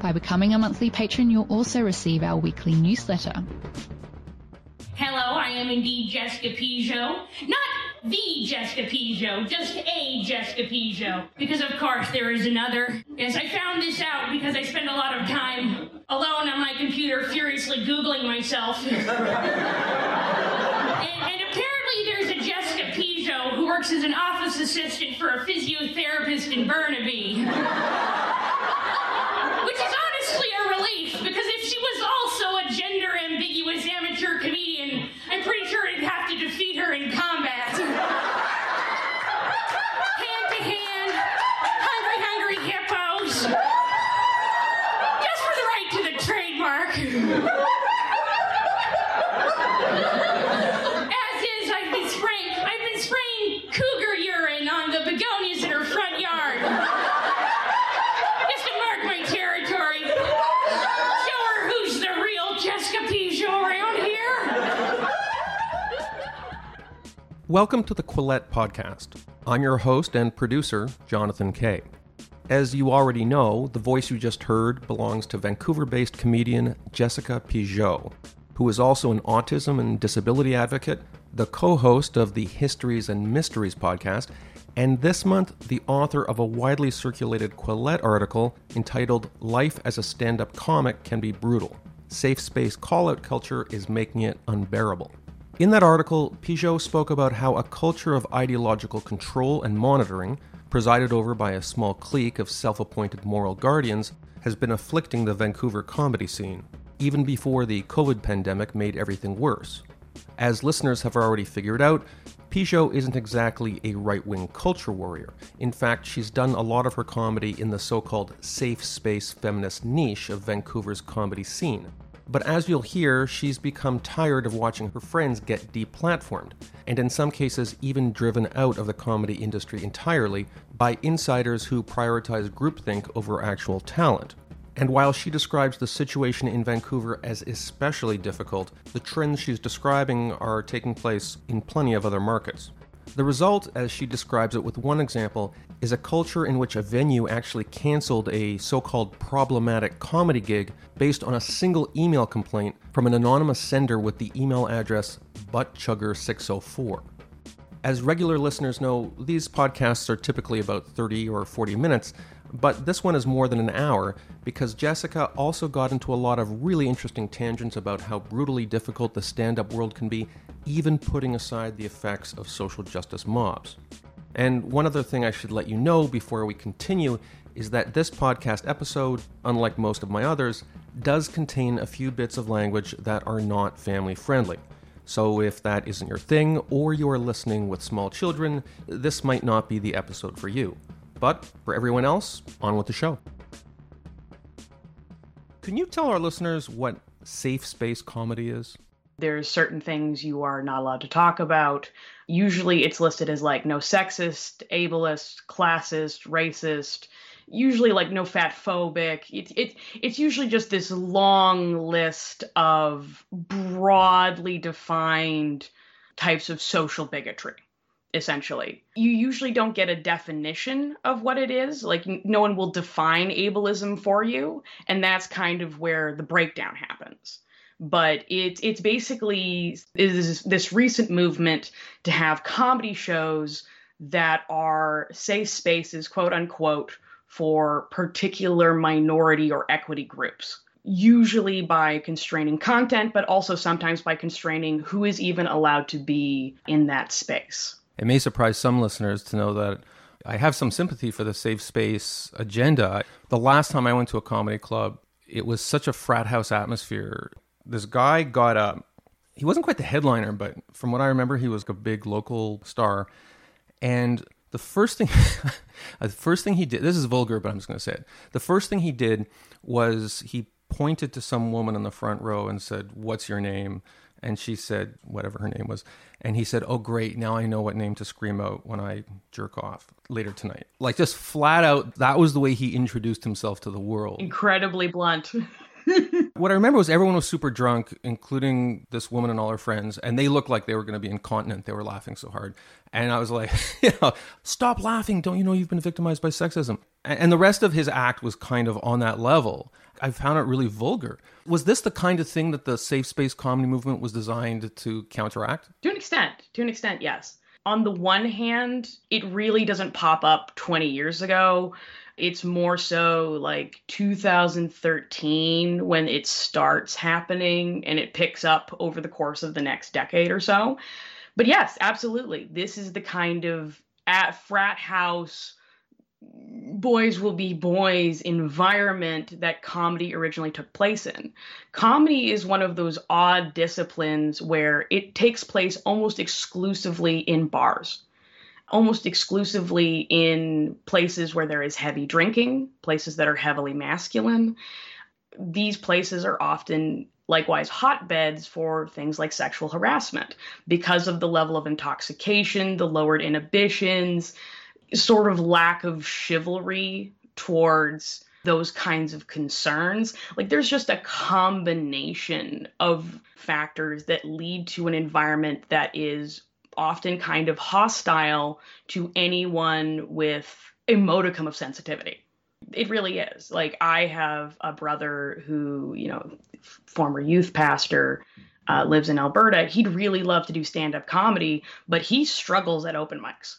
By becoming a monthly patron, you'll also receive our weekly newsletter. Hello, I am indeed Jessica Pigeot. Not the Jessica Pigeot, just a Jessica Pigeot. Because of course there is another. Yes, I found this out because I spend a lot of time alone on my computer furiously Googling myself. and, and apparently there's a Jessica Pigeot who works as an office assistant for a physiotherapist in Burnaby. Which is honestly a relief, because if she was also a gender ambiguous amateur comedian, I'm pretty sure I'd have to defeat her in combat. hand to hand, hungry, hungry hippos. Just for the right to the trademark. As is, I've been spraying, I've been spraying cougar urine on the begonias in her front yard. Just to mark my territory. Show her who's the real Jessica Pigeot around here. Welcome to the Quillette Podcast. I'm your host and producer, Jonathan Kay. As you already know, the voice you just heard belongs to Vancouver based comedian Jessica Pigeot, who is also an autism and disability advocate, the co host of the Histories and Mysteries podcast, and this month, the author of a widely circulated Quillette article entitled Life as a Stand Up Comic Can Be Brutal. Safe space call out culture is making it unbearable. In that article, Pigeot spoke about how a culture of ideological control and monitoring, presided over by a small clique of self appointed moral guardians, has been afflicting the Vancouver comedy scene, even before the COVID pandemic made everything worse. As listeners have already figured out, Pigeot isn't exactly a right wing culture warrior. In fact, she's done a lot of her comedy in the so called safe space feminist niche of Vancouver's comedy scene. But as you'll hear, she's become tired of watching her friends get deplatformed, and in some cases, even driven out of the comedy industry entirely by insiders who prioritize groupthink over actual talent. And while she describes the situation in Vancouver as especially difficult, the trends she's describing are taking place in plenty of other markets. The result, as she describes it with one example, is a culture in which a venue actually canceled a so called problematic comedy gig based on a single email complaint from an anonymous sender with the email address buttchugger604. As regular listeners know, these podcasts are typically about 30 or 40 minutes, but this one is more than an hour because Jessica also got into a lot of really interesting tangents about how brutally difficult the stand up world can be, even putting aside the effects of social justice mobs. And one other thing I should let you know before we continue is that this podcast episode, unlike most of my others, does contain a few bits of language that are not family friendly. So if that isn't your thing, or you are listening with small children, this might not be the episode for you. But for everyone else, on with the show. Can you tell our listeners what safe space comedy is? There's certain things you are not allowed to talk about. Usually it's listed as like no sexist, ableist, classist, racist, usually like no fat phobic. It, it, it's usually just this long list of broadly defined types of social bigotry essentially. You usually don't get a definition of what it is. Like no one will define ableism for you, and that's kind of where the breakdown happens. But it's it's basically is this recent movement to have comedy shows that are safe spaces, quote unquote, for particular minority or equity groups. Usually by constraining content, but also sometimes by constraining who is even allowed to be in that space. It may surprise some listeners to know that I have some sympathy for the safe space agenda. The last time I went to a comedy club, it was such a frat house atmosphere. This guy got up. He wasn't quite the headliner, but from what I remember, he was a big local star. And the first thing, uh, the first thing he did. This is vulgar, but I'm just going to say it. The first thing he did was he pointed to some woman in the front row and said, What's your name? And she said, whatever her name was. And he said, Oh, great. Now I know what name to scream out when I jerk off later tonight. Like, just flat out, that was the way he introduced himself to the world. Incredibly blunt. what I remember was everyone was super drunk, including this woman and all her friends, and they looked like they were going to be incontinent. They were laughing so hard. And I was like, you know, stop laughing. Don't you know you've been victimized by sexism? And the rest of his act was kind of on that level. I found it really vulgar. Was this the kind of thing that the safe space comedy movement was designed to counteract? To an extent. To an extent, yes. On the one hand, it really doesn't pop up 20 years ago. It's more so like 2013 when it starts happening and it picks up over the course of the next decade or so. But yes, absolutely. This is the kind of at frat house boys will be boys environment that comedy originally took place in. Comedy is one of those odd disciplines where it takes place almost exclusively in bars, almost exclusively in places where there is heavy drinking, places that are heavily masculine. These places are often likewise hotbeds for things like sexual harassment because of the level of intoxication, the lowered inhibitions sort of lack of chivalry towards those kinds of concerns. Like there's just a combination of factors that lead to an environment that is often kind of hostile to anyone with a modicum of sensitivity. It really is. Like I have a brother who, you know, former youth pastor, uh, lives in Alberta. He'd really love to do stand up comedy, but he struggles at open mics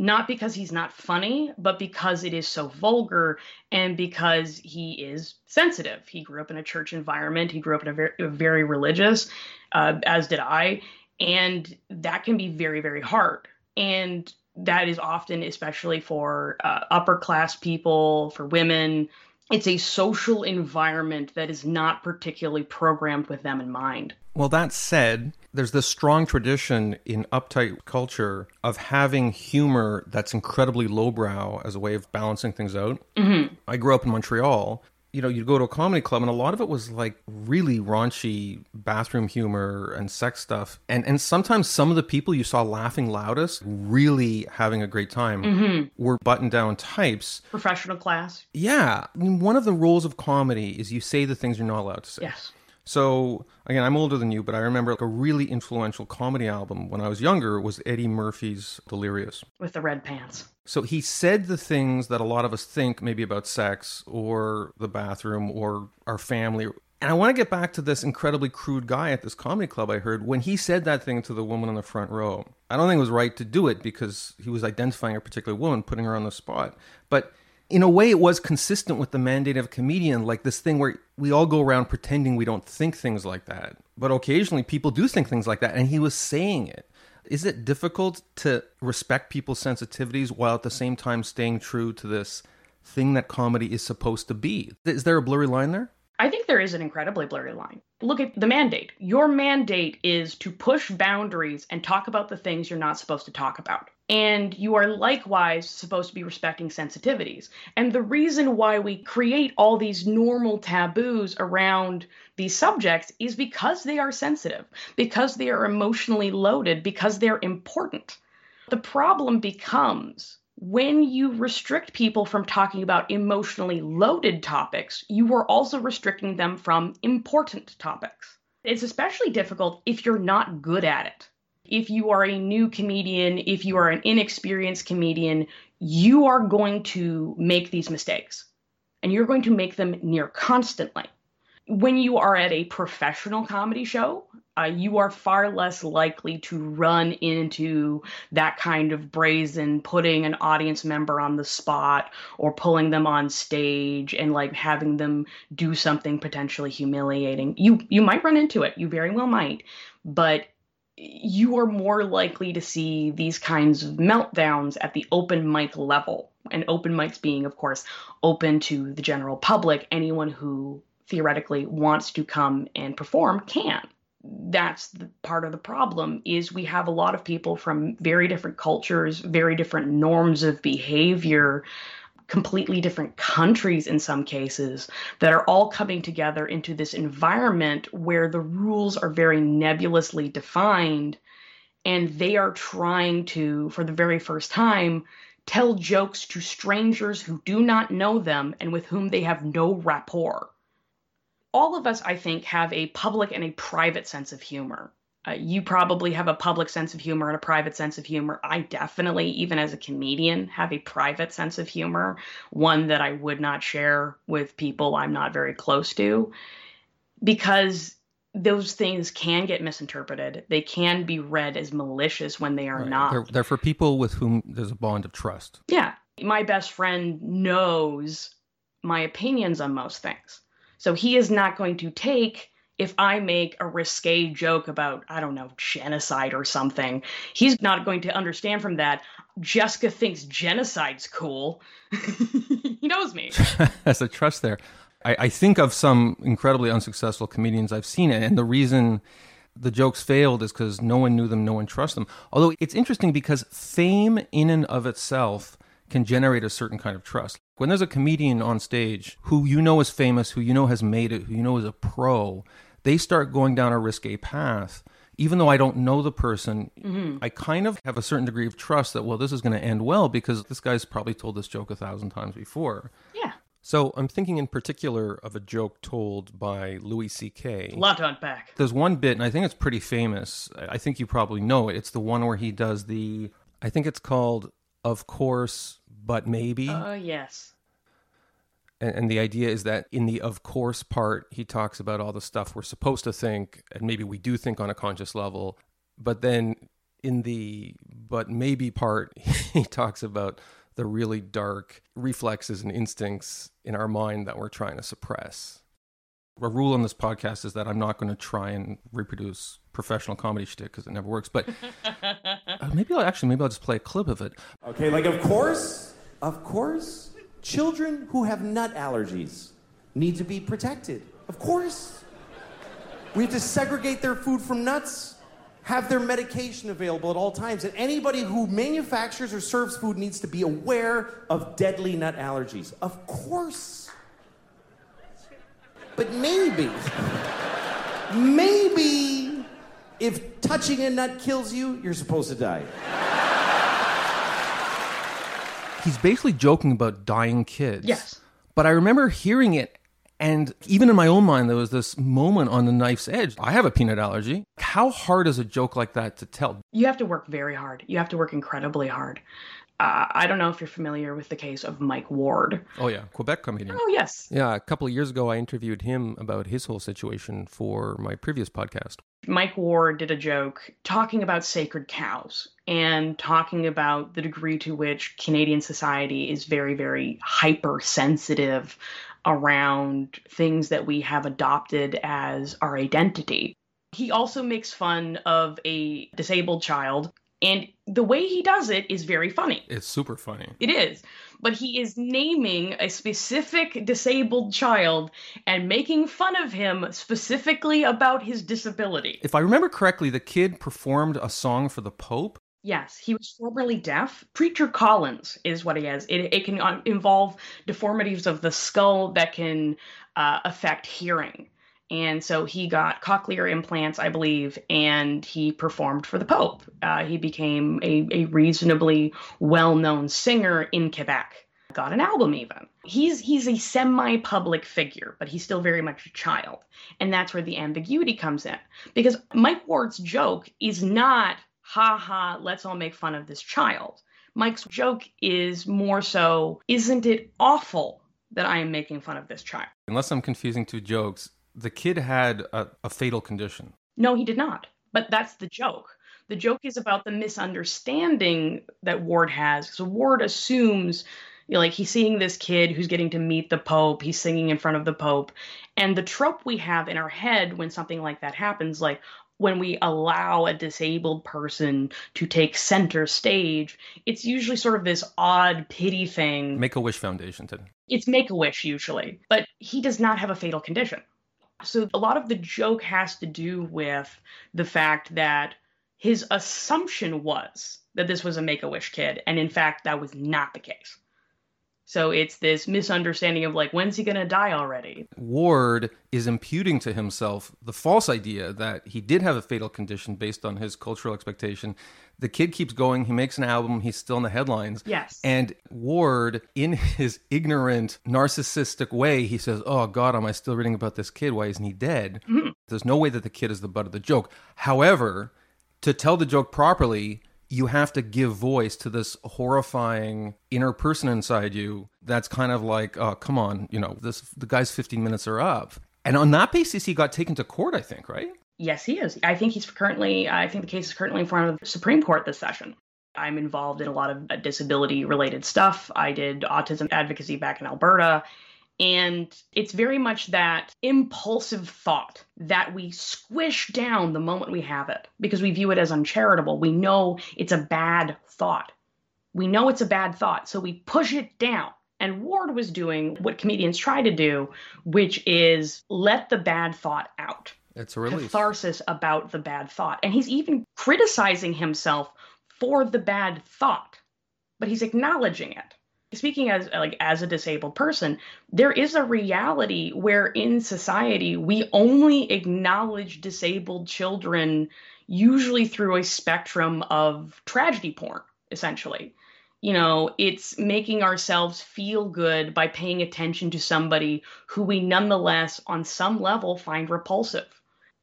not because he's not funny, but because it is so vulgar and because he is sensitive. He grew up in a church environment, he grew up in a very, very religious, uh, as did I, and that can be very, very hard. And that is often, especially for uh, upper class people, for women, it's a social environment that is not particularly programmed with them in mind. Well, that said, there's this strong tradition in uptight culture of having humor that's incredibly lowbrow as a way of balancing things out. Mm-hmm. I grew up in Montreal. You know, you'd go to a comedy club, and a lot of it was like really raunchy bathroom humor and sex stuff. And and sometimes some of the people you saw laughing loudest, really having a great time, mm-hmm. were buttoned down types. Professional class. Yeah, I mean, one of the rules of comedy is you say the things you're not allowed to say. Yes. So again, I'm older than you, but I remember like a really influential comedy album when I was younger was Eddie Murphy's Delirious with the red pants. So he said the things that a lot of us think maybe about sex or the bathroom or our family. And I want to get back to this incredibly crude guy at this comedy club I heard when he said that thing to the woman in the front row. I don't think it was right to do it because he was identifying a particular woman, putting her on the spot. But in a way, it was consistent with the mandate of a comedian, like this thing where we all go around pretending we don't think things like that. But occasionally people do think things like that, and he was saying it. Is it difficult to respect people's sensitivities while at the same time staying true to this thing that comedy is supposed to be? Is there a blurry line there? I think there is an incredibly blurry line. Look at the mandate. Your mandate is to push boundaries and talk about the things you're not supposed to talk about. And you are likewise supposed to be respecting sensitivities. And the reason why we create all these normal taboos around these subjects is because they are sensitive, because they are emotionally loaded, because they're important. The problem becomes when you restrict people from talking about emotionally loaded topics, you are also restricting them from important topics. It's especially difficult if you're not good at it if you are a new comedian, if you are an inexperienced comedian, you are going to make these mistakes and you're going to make them near constantly. When you are at a professional comedy show, uh, you are far less likely to run into that kind of brazen putting an audience member on the spot or pulling them on stage and like having them do something potentially humiliating. You you might run into it. You very well might, but you are more likely to see these kinds of meltdowns at the open mic level. And open mics being, of course, open to the general public. Anyone who theoretically wants to come and perform can. That's the part of the problem is we have a lot of people from very different cultures, very different norms of behavior completely different countries in some cases that are all coming together into this environment where the rules are very nebulously defined. And they are trying to for the very first time tell jokes to strangers who do not know them and with whom they have no rapport. All of us i think have a public and a private sense of humor uh, you probably have a public sense of humor and a private sense of humor. I definitely, even as a comedian, have a private sense of humor, one that I would not share with people I'm not very close to, because those things can get misinterpreted. They can be read as malicious when they are right. not. They're, they're for people with whom there's a bond of trust. Yeah. My best friend knows my opinions on most things. So he is not going to take if I make a risque joke about, I don't know, genocide or something, he's not going to understand from that. Jessica thinks genocide's cool. he knows me. There's a trust there. I, I, think of some incredibly unsuccessful comedians I've seen, and the reason the jokes failed is because no one knew them, no one trusted them. Although it's interesting because fame in and of itself can generate a certain kind of trust. When there's a comedian on stage who you know is famous, who you know has made it, who you know is a pro, they start going down a risque path even though I don't know the person, mm-hmm. I kind of have a certain degree of trust that, well, this is going to end well because this guy's probably told this joke a thousand times before. Yeah. So I'm thinking in particular of a joke told by Louis C.K. A lot to unpack. There's one bit, and I think it's pretty famous. I think you probably know it. It's the one where he does the, I think it's called Of Course, But Maybe. Oh, uh, yes and, and, the idea is that in the of course part he talks about all the stuff we're supposed to think and maybe we do think on a conscious level but then in the but maybe part he talks about the really dark reflexes and instincts in our mind that we're trying to suppress a rule on this podcast is that I'm not going to try and reproduce professional comedy shtick because it never works. But uh, maybe I'll actually maybe I'll just play a clip of it. Okay, like of course, of course, Children who have nut allergies need to be protected. Of course. We have to segregate their food from nuts, have their medication available at all times. And anybody who manufactures or serves food needs to be aware of deadly nut allergies. Of course. But maybe, maybe if touching a nut kills you, you're supposed to die he's basically joking about dying kids. Yes. But I remember hearing it and even in my own mind, there was this moment on the knife's edge. I have a peanut allergy. How hard is a joke like that to tell? You have to work very hard. You have to work incredibly hard. Uh, I don't know if you're familiar with the case of Mike Ward. Oh, yeah. Quebec comedian. Oh, yes. Yeah. A couple of years ago, I interviewed him about his whole situation for my previous podcast. Mike Ward did a joke talking about sacred cows and talking about the degree to which Canadian society is very, very hypersensitive around things that we have adopted as our identity. He also makes fun of a disabled child and the way he does it is very funny. It's super funny. It is. But he is naming a specific disabled child and making fun of him specifically about his disability. If I remember correctly, the kid performed a song for the Pope. Yes, he was formerly deaf. Treacher Collins is what he has. It, it can uh, involve deformities of the skull that can uh, affect hearing. And so he got cochlear implants, I believe, and he performed for the Pope. Uh, he became a, a reasonably well known singer in Quebec. Got an album even. He's he's a semi-public figure, but he's still very much a child. And that's where the ambiguity comes in. Because Mike Ward's joke is not, ha ha, let's all make fun of this child. Mike's joke is more so, isn't it awful that I am making fun of this child? Unless I'm confusing two jokes, the kid had a, a fatal condition. No, he did not. But that's the joke. The joke is about the misunderstanding that Ward has. So Ward assumes, you know, like he's seeing this kid who's getting to meet the Pope, he's singing in front of the Pope. And the trope we have in our head when something like that happens, like when we allow a disabled person to take center stage, it's usually sort of this odd pity thing. Make a Wish Foundation. To... It's Make a Wish usually, but he does not have a fatal condition. So a lot of the joke has to do with the fact that his assumption was that this was a make a wish kid. And in fact, that was not the case. So it's this misunderstanding of like, when's he going to die already? Ward is imputing to himself the false idea that he did have a fatal condition based on his cultural expectation. The kid keeps going. He makes an album. He's still in the headlines. Yes. And Ward, in his ignorant, narcissistic way, he says, Oh, God, am I still reading about this kid? Why isn't he dead? Mm-hmm. There's no way that the kid is the butt of the joke. However, to tell the joke properly, you have to give voice to this horrifying inner person inside you that's kind of like oh come on you know this the guy's 15 minutes are up and on that basis he got taken to court i think right Yes, he is. I think he's currently, I think the case is currently in front of the Supreme Court this session. I'm involved in a lot of uh, disability related stuff. I did autism advocacy back in Alberta. And it's very much that impulsive thought that we squish down the moment we have it because we view it as uncharitable. We know it's a bad thought. We know it's a bad thought. So we push it down. And Ward was doing what comedians try to do, which is let the bad thought out it's a release. catharsis about the bad thought. And he's even criticizing himself for the bad thought, but he's acknowledging it. Speaking as like as a disabled person, there is a reality where in society we only acknowledge disabled children usually through a spectrum of tragedy porn, essentially. You know, it's making ourselves feel good by paying attention to somebody who we nonetheless, on some level, find repulsive.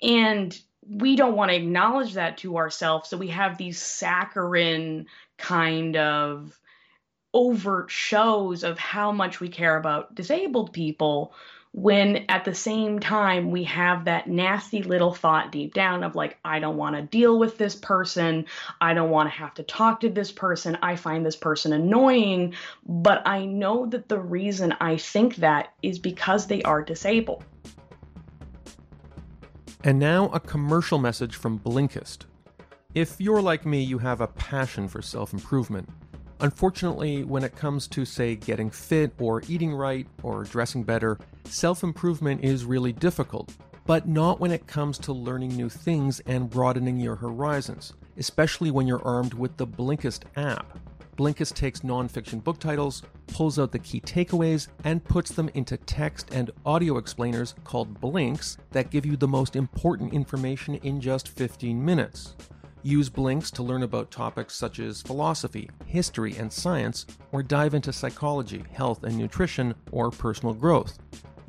And we don't want to acknowledge that to ourselves. So we have these saccharine kind of overt shows of how much we care about disabled people when at the same time we have that nasty little thought deep down of like i don't want to deal with this person i don't want to have to talk to this person i find this person annoying but i know that the reason i think that is because they are disabled And now a commercial message from Blinkist. If you're like me, you have a passion for self improvement. Unfortunately, when it comes to, say, getting fit or eating right or dressing better, self improvement is really difficult. But not when it comes to learning new things and broadening your horizons, especially when you're armed with the Blinkist app. Blinkist takes nonfiction book titles, pulls out the key takeaways, and puts them into text and audio explainers called Blinks that give you the most important information in just 15 minutes. Use Blinks to learn about topics such as philosophy, history, and science, or dive into psychology, health and nutrition, or personal growth.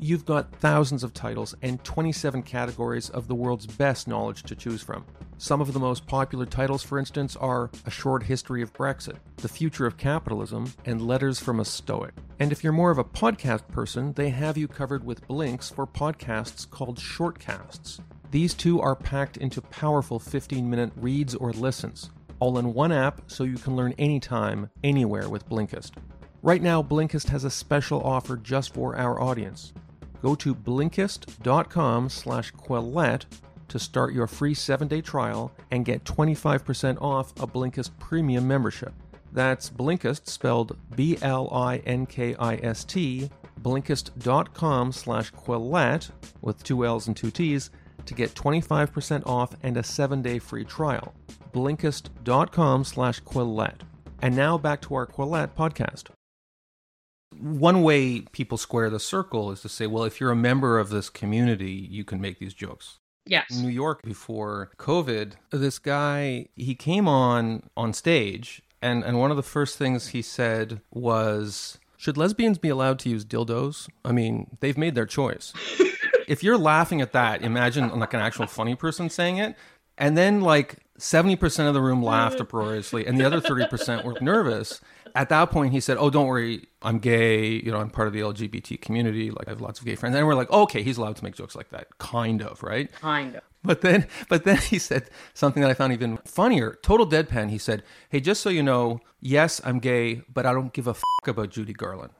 You've got thousands of titles and 27 categories of the world's best knowledge to choose from. Some of the most popular titles, for instance, are A Short History of Brexit, The Future of Capitalism, and Letters from a Stoic. And if you're more of a podcast person, they have you covered with blinks for podcasts called shortcasts. These two are packed into powerful 15 minute reads or listens, all in one app so you can learn anytime, anywhere with Blinkist. Right now, Blinkist has a special offer just for our audience. Go to blinkist.com slash Quillette to start your free seven-day trial and get 25% off a Blinkist premium membership. That's Blinkist spelled B-L-I-N-K-I-S-T, blinkist.com slash Quillette with two L's and two T's to get 25% off and a seven-day free trial. Blinkist.com slash Quillette. And now back to our Quillette podcast one way people square the circle is to say, well, if you're a member of this community, you can make these jokes. Yes. In New York before COVID, this guy he came on on stage and and one of the first things he said was should lesbians be allowed to use dildos? I mean, they've made their choice. if you're laughing at that, imagine like an actual funny person saying it. And then like 70% of the room laughed uproariously and the other 30% were nervous. At that point he said, "Oh, don't worry, I'm gay, you know, I'm part of the LGBT community, like I have lots of gay friends." And we're like, "Okay, he's allowed to make jokes like that." Kind of, right? Kind of. But then but then he said something that I found even funnier. Total deadpan. He said, "Hey, just so you know, yes, I'm gay, but I don't give a fuck about Judy Garland."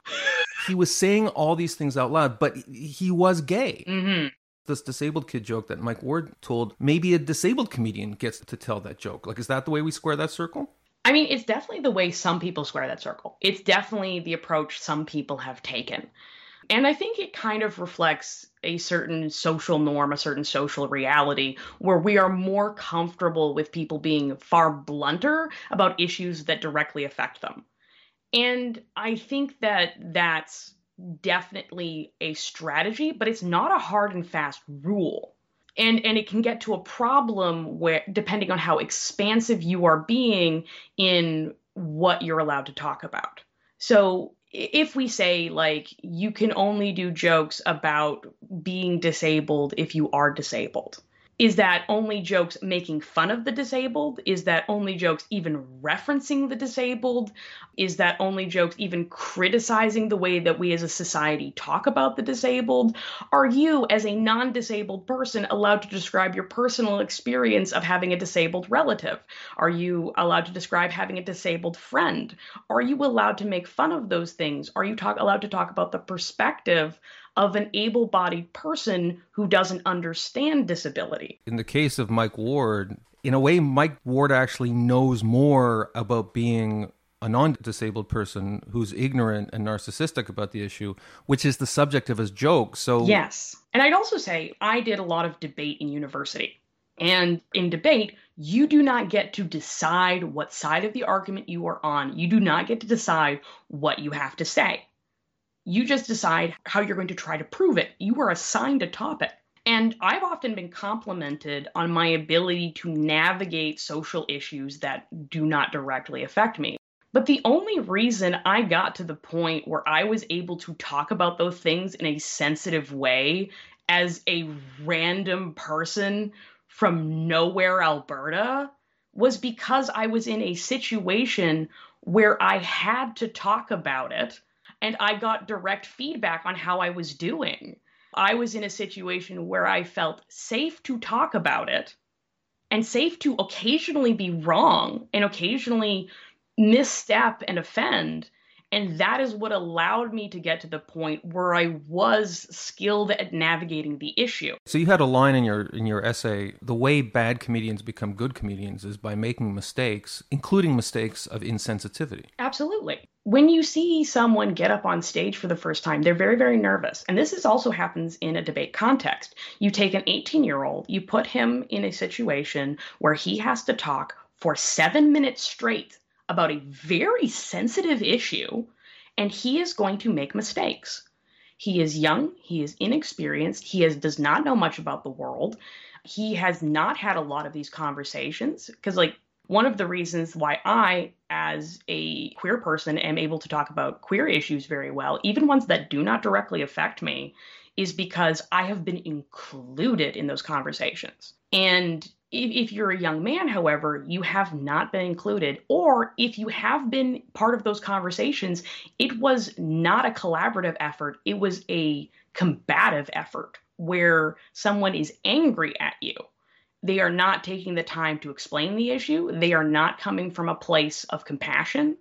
He was saying all these things out loud, but he was gay. Mm-hmm this disabled kid joke that Mike Ward told, maybe a disabled comedian gets to tell that joke. Like, is that the way we square that circle? I mean, it's definitely the way some people square that circle. It's definitely the approach some people have taken. And I think it kind of reflects a certain social norm, a certain social reality, where we are more comfortable with people being far blunter about issues that directly affect them. And I think that that's definitely a strategy, but it's not a hard and fast rule. And, and it can get to a problem where depending on how expansive you are being in what you're allowed to talk about. So if we say like you can only do jokes about being disabled if you are disabled is that only jokes making fun of the disabled? Is that only jokes even referencing the disabled? Is that only jokes even criticizing the way that we as a society talk about the disabled? Are you, as a non disabled person, allowed to describe your personal experience of having a disabled relative? Are you allowed to describe having a disabled friend? Are you allowed to make fun of those things? Are you talk, allowed to talk about the perspective of an able bodied person who doesn't understand disability. In the case of Mike Ward, in a way, Mike Ward actually knows more about being a non disabled person who's ignorant and narcissistic about the issue, which is the subject of his joke. So, yes. And I'd also say I did a lot of debate in university. And in debate, you do not get to decide what side of the argument you are on. You do not get to decide what you have to say. You just decide how you're going to try to prove it. You are assigned a topic. And I've often been complimented on my ability to navigate social issues that do not directly affect me. But the only reason I got to the point where I was able to talk about those things in a sensitive way as a random person from nowhere, Alberta, was because I was in a situation where I had to talk about it and I got direct feedback on how I was doing. I was in a situation where I felt safe to talk about it and safe to occasionally be wrong and occasionally misstep and offend and that is what allowed me to get to the point where I was skilled at navigating the issue. So you had a line in your in your essay, the way bad comedians become good comedians is by making mistakes, including mistakes of insensitivity. Absolutely. When you see someone get up on stage for the first time, they're very very nervous. And this is also happens in a debate context. You take an 18-year-old, you put him in a situation where he has to talk for 7 minutes straight about a very sensitive issue, and he is going to make mistakes. He is young, he is inexperienced, he is, does not know much about the world. He has not had a lot of these conversations because, like, one of the reasons why I, as a queer person, am able to talk about queer issues very well, even ones that do not directly affect me, is because I have been included in those conversations. And if, you're a young man, however, you have not been included, or if you have been part of those conversations, it was not a collaborative effort, it was a combative effort where someone is angry at you. They are not taking the time to explain the issue, they are not coming from a place of compassion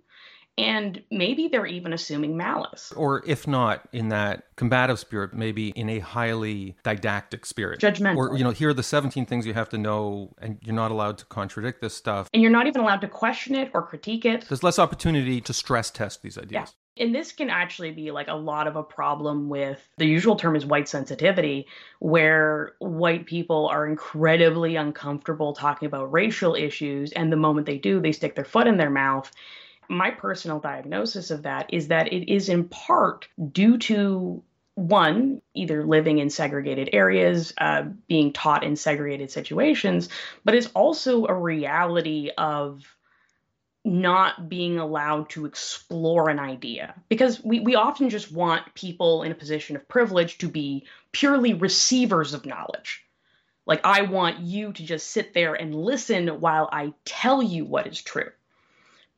and maybe they're even assuming malice. Or if not in that combative spirit, maybe in a highly didactic spirit. Judgmental. Or, you know, here are the 17 things you have to know, and you're not allowed to contradict this stuff. And you're not even allowed to question it or critique it. There's less opportunity to stress test these ideas. Yeah. And this can actually be like a lot of a problem with the usual term is white sensitivity, where white people are incredibly uncomfortable talking about racial issues. And the moment they do, they stick their foot in their mouth my personal diagnosis of that is that it is in part due to one, either living in segregated areas, uh, being taught in segregated situations, but it's also a reality of not being allowed to explore an idea. Because we, we often just want people in a position of privilege to be purely receivers of knowledge. Like, I want you to just sit there and listen while I tell you what is true.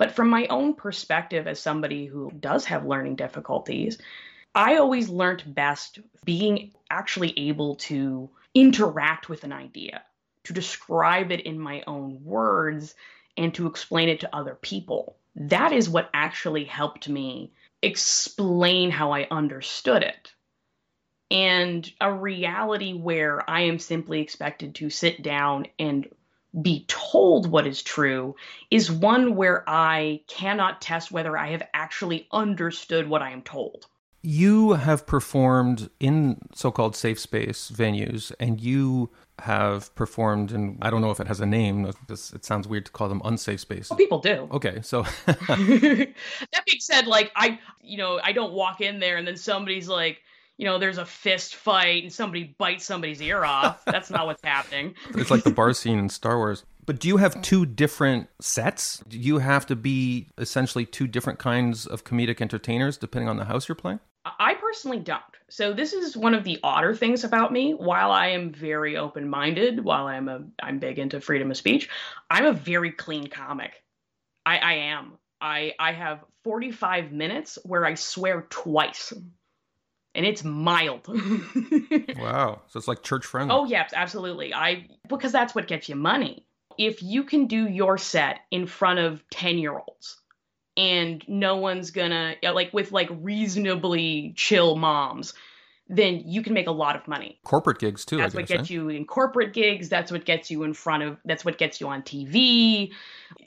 But from my own perspective, as somebody who does have learning difficulties, I always learned best being actually able to interact with an idea, to describe it in my own words, and to explain it to other people. That is what actually helped me explain how I understood it. And a reality where I am simply expected to sit down and be told what is true is one where I cannot test whether I have actually understood what I am told. You have performed in so called safe space venues, and you have performed in, I don't know if it has a name. It sounds weird to call them unsafe spaces. Well, people do. Okay, so. that being said, like, I, you know, I don't walk in there and then somebody's like, you know, there's a fist fight and somebody bites somebody's ear off. That's not what's happening. It's like the bar scene in Star Wars. But do you have two different sets? Do you have to be essentially two different kinds of comedic entertainers depending on the house you're playing? I personally don't. So this is one of the odder things about me. While I am very open-minded, while I'm a I'm big into freedom of speech, I'm a very clean comic. I, I am. I I have 45 minutes where I swear twice. And it's mild. wow. So it's like church friendly. Oh yes, absolutely. I because that's what gets you money. If you can do your set in front of 10 year olds and no one's gonna like with like reasonably chill moms then you can make a lot of money corporate gigs too that's what gets eh? you in corporate gigs that's what gets you in front of that's what gets you on tv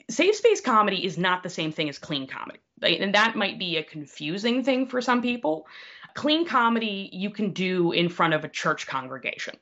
safe space comedy is not the same thing as clean comedy and that might be a confusing thing for some people clean comedy you can do in front of a church congregation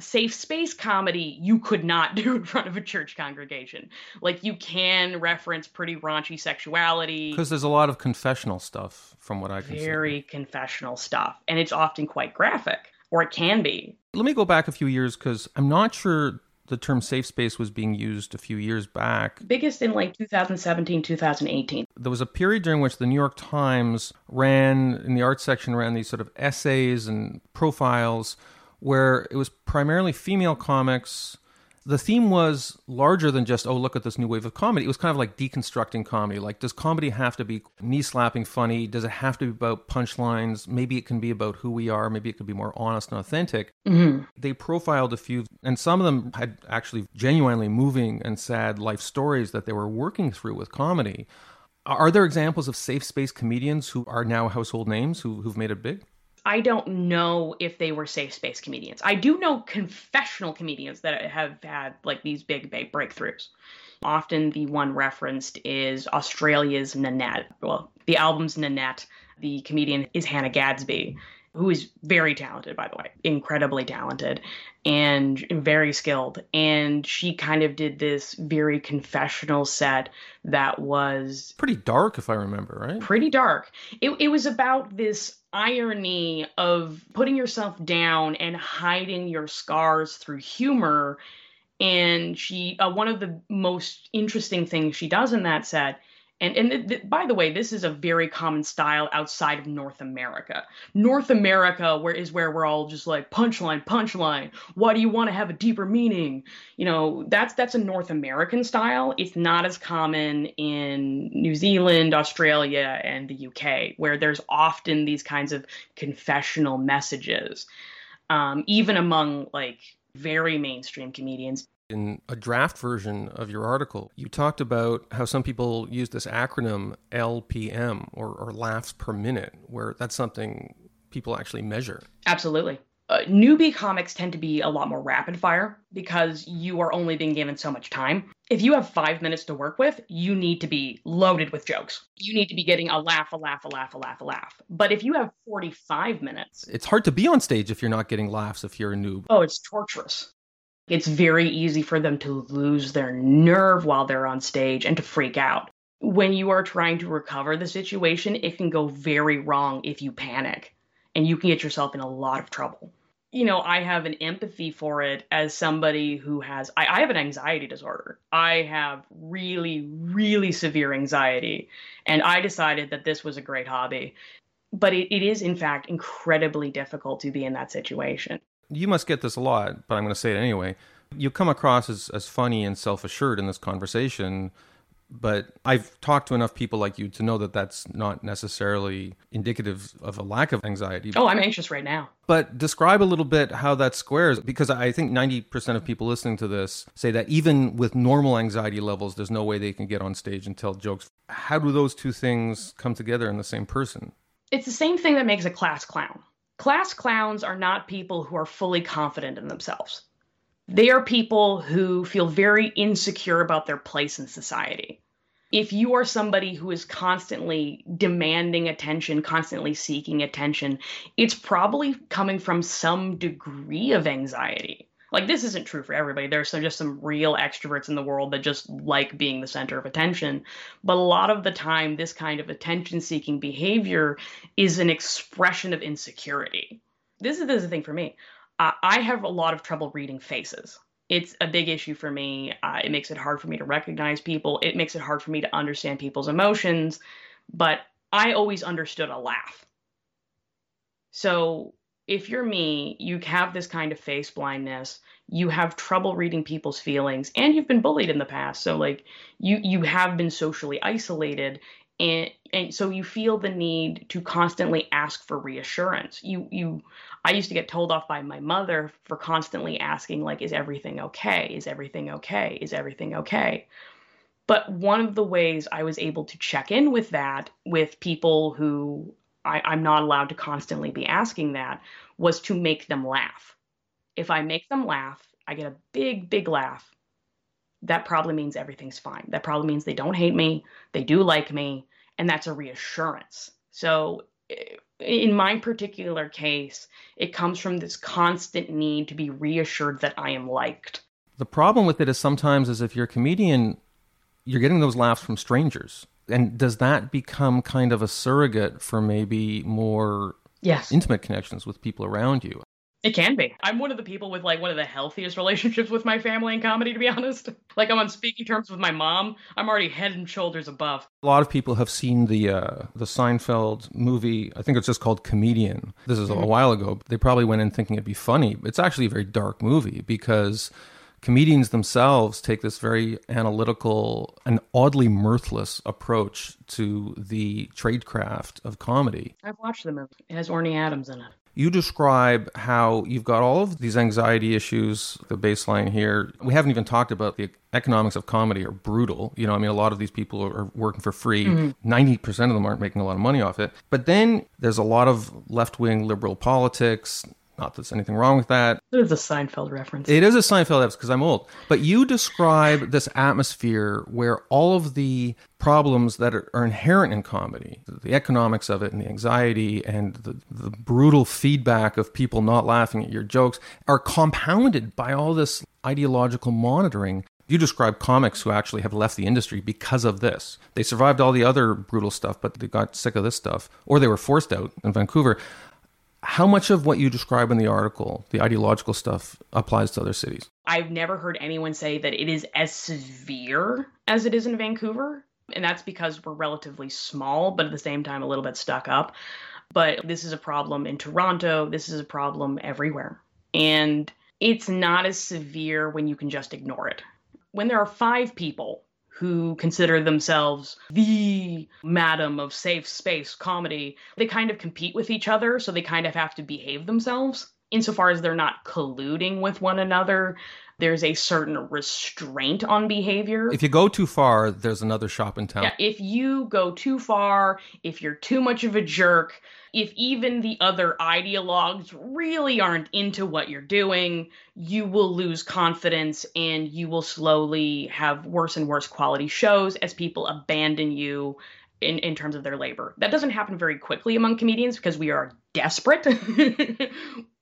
safe space comedy you could not do in front of a church congregation. Like you can reference pretty raunchy sexuality because there's a lot of confessional stuff from what I can very confessional stuff and it's often quite graphic or it can be. Let me go back a few years cuz I'm not sure the term safe space was being used a few years back. Biggest in like 2017, 2018. There was a period during which the New York Times ran, in the art section, ran these sort of essays and profiles where it was primarily female comics. The theme was larger than just, oh, look at this new wave of comedy. It was kind of like deconstructing comedy. Like, does comedy have to be knee slapping funny? Does it have to be about punchlines? Maybe it can be about who we are. Maybe it could be more honest and authentic. Mm-hmm. They profiled a few, and some of them had actually genuinely moving and sad life stories that they were working through with comedy. Are there examples of safe space comedians who are now household names who, who've made it big? I don't know if they were safe space comedians. I do know confessional comedians that have had like these big, big breakthroughs. Often the one referenced is Australia's Nanette. Well, the album's Nanette. The comedian is Hannah Gadsby, who is very talented, by the way, incredibly talented and very skilled. And she kind of did this very confessional set that was pretty dark, if I remember, right? Pretty dark. It, it was about this irony of putting yourself down and hiding your scars through humor. And she, uh, one of the most interesting things she does in that set and and th- th- by the way, this is a very common style outside of North America. North America, where is where we're all just like punchline, punchline. Why do you want to have a deeper meaning? You know, that's that's a North American style. It's not as common in New Zealand, Australia, and the UK, where there's often these kinds of confessional messages, um, even among like very mainstream comedians in a draft version of your article, you talked about how some people use this acronym LPM or, or laughs per minute, where that's something people actually measure. Absolutely. Uh, newbie comics tend to be a lot more rapid fire because you are only being given so much time. If you have five minutes to work with, you need to be loaded with jokes. You need to be getting a laugh, a laugh, a laugh, a laugh, a laugh. But if you have 45 minutes, it's hard to be on stage if you're not getting laughs if you're a noob. Oh, it's torturous it's very easy for them to lose their nerve while they're on stage and to freak out. When you are trying to recover the situation, it can go very wrong if you panic and you can get yourself in a lot of trouble. You know, I have an empathy for it as somebody who has, I, I have an anxiety disorder. I have really, really severe anxiety. And I decided that this was a great hobby. But it, it is, in fact, incredibly difficult to be in that situation you must get this a lot, but I'm going to say it anyway. You come across as, as funny and self assured in this conversation, but I've talked to enough people like you to know that that's not necessarily indicative of a lack of anxiety. Oh, I'm anxious right now. But describe a little bit how that squares, because I think 90% of people listening to this say that even with normal anxiety levels, there's no way they can get on stage and tell jokes. How do those two things come together in the same person? It's the same thing that makes a class clown. Class clowns are not people who are fully confident in themselves. They are people who feel very insecure about their place in society. if you are somebody who is constantly demanding attention, constantly seeking attention, it's probably coming from some degree of anxiety. Like, this isn't true for everybody. There's just some real extroverts in the world that just like being the center of attention. But a lot of the time, this kind of attention seeking behavior is an expression of insecurity. This is, this is the thing for me. I have a lot of trouble reading faces it's a big issue for me. Uh, it makes it hard for me to recognize people. It makes it hard for me to understand people's emotions. But I always understood a laugh. So if you're me, you have this kind of face blindness. You have trouble reading people's feelings, and you've been bullied in the past. So like you you have been socially isolated, and and so you feel the need to constantly ask for reassurance you you i used to get told off by my mother for constantly asking like is everything okay is everything okay is everything okay but one of the ways i was able to check in with that with people who I, i'm not allowed to constantly be asking that was to make them laugh if i make them laugh i get a big big laugh that probably means everything's fine that probably means they don't hate me they do like me and that's a reassurance. So eh, in my particular case, it comes from this constant need to be reassured that I am liked. The problem with it is sometimes as if you're a comedian, you're getting those laughs from strangers. And does that become kind of a surrogate for maybe more yes. intimate connections with people around you? It can be. I'm one of the people with like one of the healthiest relationships with my family in comedy, to be honest. Like I'm on speaking terms with my mom. I'm already head and shoulders above. A lot of people have seen the uh, the Seinfeld movie. I think it's just called Comedian. This is mm-hmm. a while ago. They probably went in thinking it'd be funny. It's actually a very dark movie because comedians themselves take this very analytical and oddly mirthless approach to the tradecraft of comedy. I've watched the movie. It has Orny Adams in it you describe how you've got all of these anxiety issues, the baseline here. We haven't even talked about the economics of comedy are brutal. You know, I mean, a lot of these people are working for free. Mm-hmm. 90% of them aren't making a lot of money off it. But then there's a lot of left wing liberal politics, not that there's anything wrong with that. There's a Seinfeld reference. It is a Seinfeld reference because I'm old. But you describe this atmosphere where all of the problems that are, are, inherent in comedy, the economics of it and the anxiety and the, the brutal feedback of people not laughing at your jokes, are compounded by all this ideological monitoring you describe comics who actually have left the industry because of this. They survived all the other brutal stuff, but they got sick of this stuff, or they were forced out in Vancouver how much of what you describe in the article, the ideological stuff, applies to other cities? I've never heard anyone say that it is as severe as it is in Vancouver. And that's because we're relatively small, but at the same time, a little bit stuck up. But this is a problem in Toronto. This is a problem everywhere. And it's not as severe when you can just ignore it. When there are five people who consider themselves the madam of safe space comedy, they kind of compete with each other, so they kind of have to behave themselves. Insofar as they're not colluding with one another, there's a certain restraint on behavior. If you go too far, there's another shop in town. Yeah, if you go too far, if you're too much of a jerk, if even the other ideologues really aren't into what you're doing, you will lose confidence and you will slowly have worse and worse quality shows as people abandon you in, in terms of their labor. That doesn't happen very quickly among comedians because we are desperate.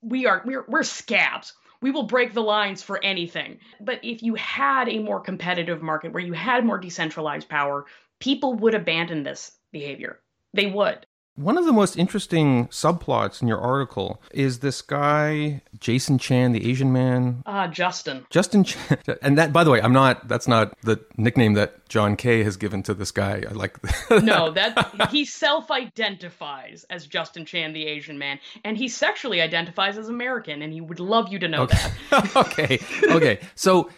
we are we're, we're scabs. We will break the lines for anything. But if you had a more competitive market where you had more decentralized power, people would abandon this behavior. They would. One of the most interesting subplots in your article is this guy, Jason Chan, the Asian man. Ah, uh, Justin. Justin Chan. And that, by the way, I'm not, that's not the nickname that John Kay has given to this guy. I like No, that, he self identifies as Justin Chan, the Asian man, and he sexually identifies as American, and he would love you to know okay. that. okay. Okay. So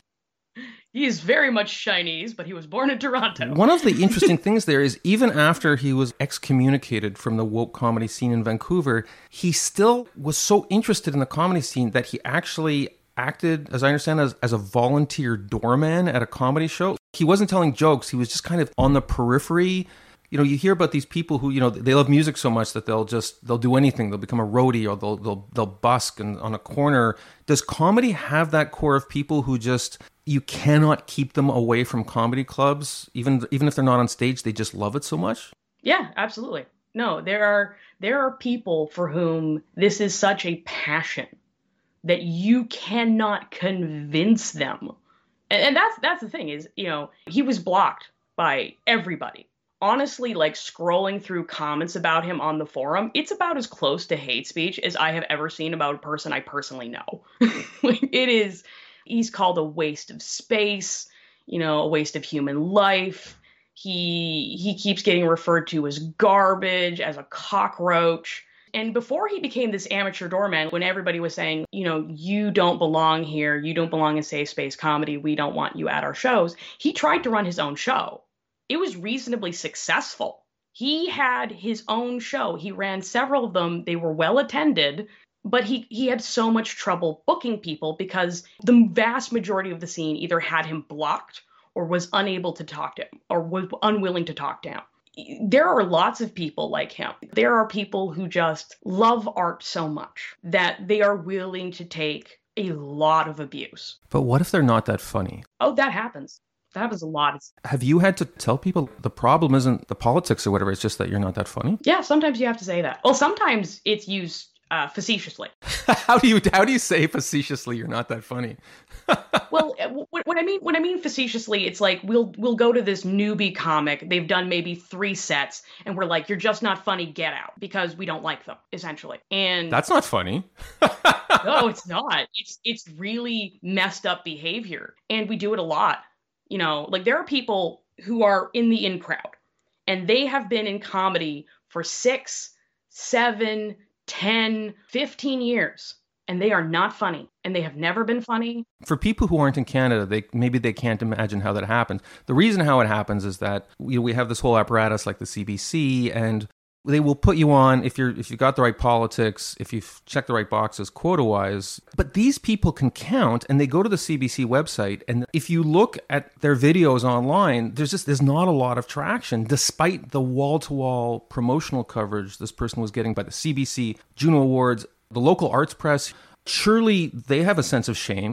he is very much Chinese, but he was born in Toronto. One of the interesting things there is even after he was excommunicated from the woke comedy scene in Vancouver, he still was so interested in the comedy scene that he actually acted, as I understand, as, as a volunteer doorman at a comedy show. He wasn't telling jokes, he was just kind of on the periphery you know, you hear about these people who, you know, they love music so much that they'll just they'll do anything. They'll become a roadie or they'll they'll they'll busk and on a corner. Does comedy have that core of people who just you cannot keep them away from comedy clubs, even even if they're not on stage, they just love it so much? Yeah, absolutely. No, there are there are people for whom this is such a passion that you cannot convince them. And, and that's that's the thing is, you know, he was blocked by everybody honestly like scrolling through comments about him on the forum it's about as close to hate speech as i have ever seen about a person i personally know. It is he's called a waste of space you know a waste of human life. He he keeps getting referred to as garbage as a cockroach. And before he became this amateur doorman, when everybody was saying, you know, you don't belong here, you don't belong in safe space comedy, we don't want you at our shows, he tried to run his own show it was reasonably successful. He had his own show. He ran several of them. They were well attended, but he he had so much trouble booking people because the vast majority of the scene either had him blocked or was unable to talk to him or was unwilling to talk to him. There are lots of people like him. There are people who just love art so much that they are willing to take a lot of abuse. But what if they're not that funny? Oh, that happens. That was a lot. Have you had to tell people the problem isn't the politics or whatever? It's just that you're not that funny. Yeah, sometimes you have to say that. Well, sometimes it's used uh, facetiously. how do you how do you say facetiously you're not that funny? well, what I mean when I mean facetiously, it's like we'll we'll go to this newbie comic. They've done maybe three sets, and we're like, "You're just not funny. Get out," because we don't like them, essentially. And that's not funny. no, it's not. It's it's really messed up behavior, and we do it a lot. You know, like there are people who are in the in crowd and they have been in comedy for six, seven, 10, 15 years and they are not funny and they have never been funny. For people who aren't in Canada, they maybe they can't imagine how that happens. The reason how it happens is that we have this whole apparatus like the CBC and they will put you on if you're if you've got the right politics, if you've checked the right boxes quota wise. But these people can count, and they go to the CBC website, and if you look at their videos online, there's just there's not a lot of traction, despite the wall to wall promotional coverage this person was getting by the CBC, Juno Awards, the local arts press. Surely they have a sense of shame.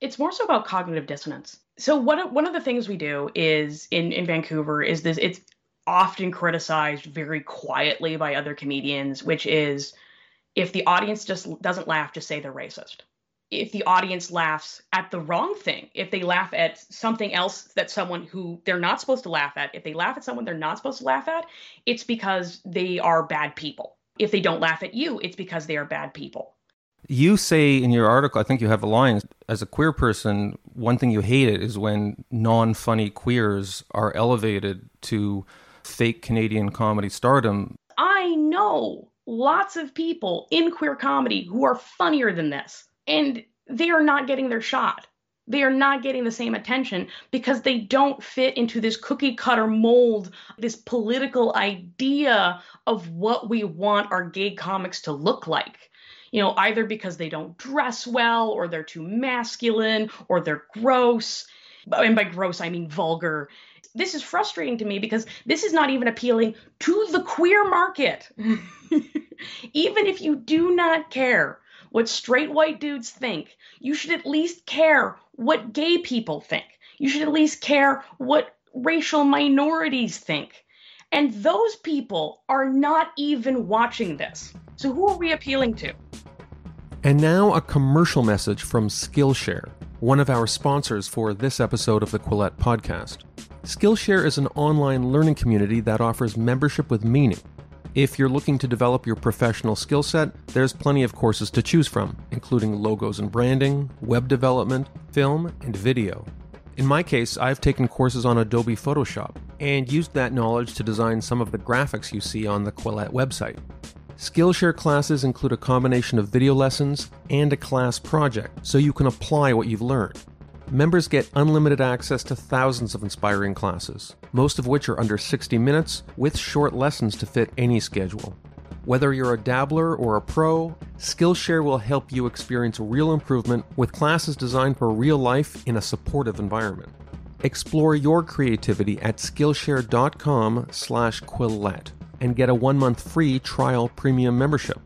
It's more so about cognitive dissonance. So one one of the things we do is in in Vancouver is this it's often criticized very quietly by other comedians, which is if the audience just doesn't laugh, just say they're racist. If the audience laughs at the wrong thing, if they laugh at something else that someone who they're not supposed to laugh at, if they laugh at someone they're not supposed to laugh at, it's because they are bad people. If they don't laugh at you, it's because they are bad people. You say in your article, I think you have a line as a queer person, one thing you hate it is when non funny queers are elevated to fake Canadian comedy stardom. I know lots of people in queer comedy who are funnier than this, and they are not getting their shot. They are not getting the same attention because they don't fit into this cookie cutter mold, this political idea of what we want our gay comics to look like. You know, either because they don't dress well, or they're too masculine, or they're gross. And by gross, I mean vulgar this is frustrating to me because this is not even appealing to the queer market. even if you do not care what straight white dudes think, you should at least care what gay people think. You should at least care what racial minorities think. And those people are not even watching this. So who are we appealing to? And now a commercial message from Skillshare, one of our sponsors for this episode of the Quillette podcast. Skillshare is an online learning community that offers membership with meaning. If you're looking to develop your professional skill set, there's plenty of courses to choose from, including logos and branding, web development, film, and video. In my case, I've taken courses on Adobe Photoshop and used that knowledge to design some of the graphics you see on the Quillette website. Skillshare classes include a combination of video lessons and a class project, so you can apply what you've learned. Members get unlimited access to thousands of inspiring classes, most of which are under 60 minutes with short lessons to fit any schedule. Whether you're a dabbler or a pro, Skillshare will help you experience real improvement with classes designed for real life in a supportive environment. Explore your creativity at Skillshare.com slash Quillette and get a one month free trial premium membership.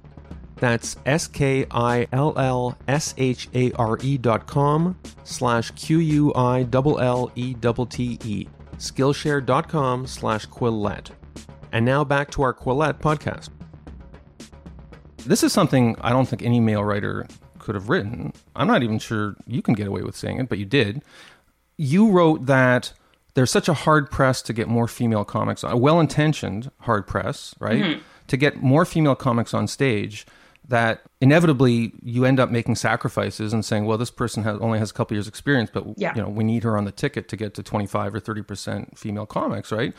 That's S K I L L S H A R E dot com slash Q U I L L E T T E. com slash Quillette. And now back to our Quillette podcast. This is something I don't think any male writer could have written. I'm not even sure you can get away with saying it, but you did. You wrote that there's such a hard press to get more female comics a well intentioned hard press, right? Mm-hmm. To get more female comics on stage that inevitably you end up making sacrifices and saying, well, this person has only has a couple years experience, but yeah. you know, we need her on the ticket to get to 25 or 30% female comics, right?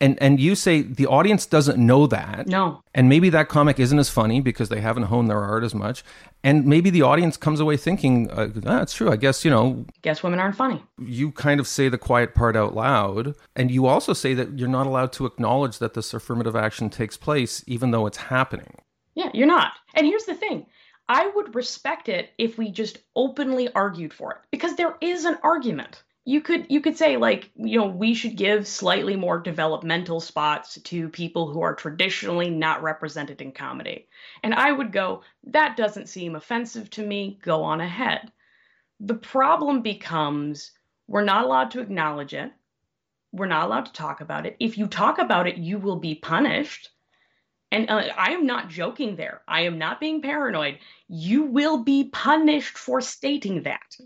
And and you say the audience doesn't know that. No. And maybe that comic isn't as funny because they haven't honed their art as much. And maybe the audience comes away thinking uh, that's true. I guess you know guess women aren't funny. you kind of say the quiet part out loud. And you also say that you're not allowed to acknowledge that this affirmative action takes place even though it's happening. Yeah you're not. And here's the thing. I would respect it if we just openly argued for it because there is an argument you could you could say like you know we should give slightly more developmental spots to people who are traditionally not represented in comedy. And i would go that doesn't seem offensive to me. Go on ahead. The problem becomes we're not allowed to acknowledge it. We're not allowed to talk about it. If you talk about it you will be punished and uh, I am not joking there. I am not being paranoid. You will be punished for stating that.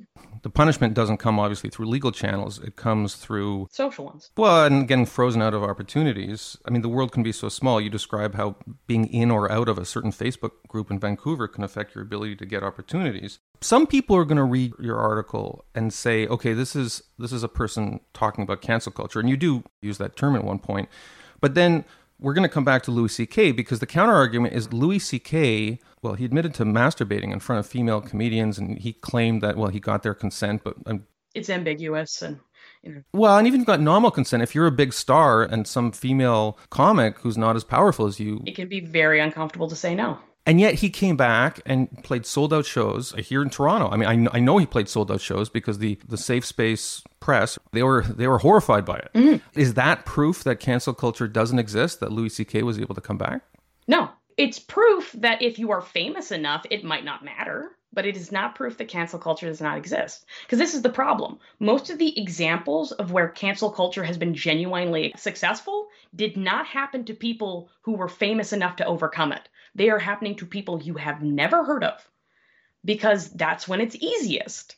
The punishment doesn't come obviously through legal channels. It comes through social ones. Well, and getting frozen out of opportunities. I mean, the world can be so small. You describe how being in or out of a certain Facebook group in Vancouver can affect your ability to get opportunities. Some people are going to read your article and say, "Okay, this is this is a person talking about cancel culture." And you do use that term at one point. But then we're going to come back to Louis C.K. because the counter argument is Louis C.K. Well, he admitted to masturbating in front of female comedians, and he claimed that well, he got their consent, but um, it's ambiguous and. Well, and even if you got normal consent. If you're a big star and some female comic who's not as powerful as you, it can be very uncomfortable to say no. And yet he came back and played sold out shows here in Toronto. I mean, I, I know he played sold out shows because the, the safe space press they were they were horrified by it. Mm-hmm. Is that proof that cancel culture doesn't exist? That Louis C.K. was able to come back? No, it's proof that if you are famous enough, it might not matter. But it is not proof that cancel culture does not exist. Because this is the problem. Most of the examples of where cancel culture has been genuinely successful did not happen to people who were famous enough to overcome it they are happening to people you have never heard of because that's when it's easiest.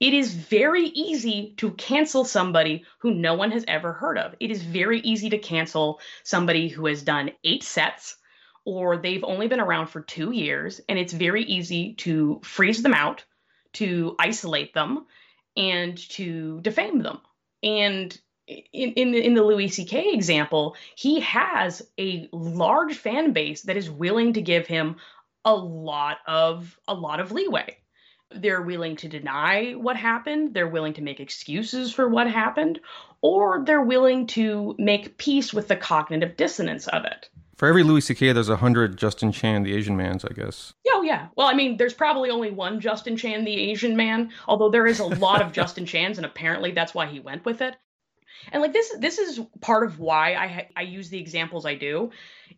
It is very easy to cancel somebody who no one has ever heard of. It is very easy to cancel somebody who has done eight sets or they've only been around for two years. And it's very easy to freeze them out, to isolate them, and to defame them. And in, in in the Louis C.K. example, he has a large fan base that is willing to give him a lot of a lot of leeway. They're willing to deny what happened, they're willing to make excuses for what happened, or they're willing to make peace with the cognitive dissonance of it. For every Louis C.K., there's a hundred Justin Chan, the Asian mans, I guess. Oh yeah. Well, I mean, there's probably only one Justin Chan, the Asian man, although there is a lot of Justin Chans, and apparently that's why he went with it and like this this is part of why i i use the examples i do.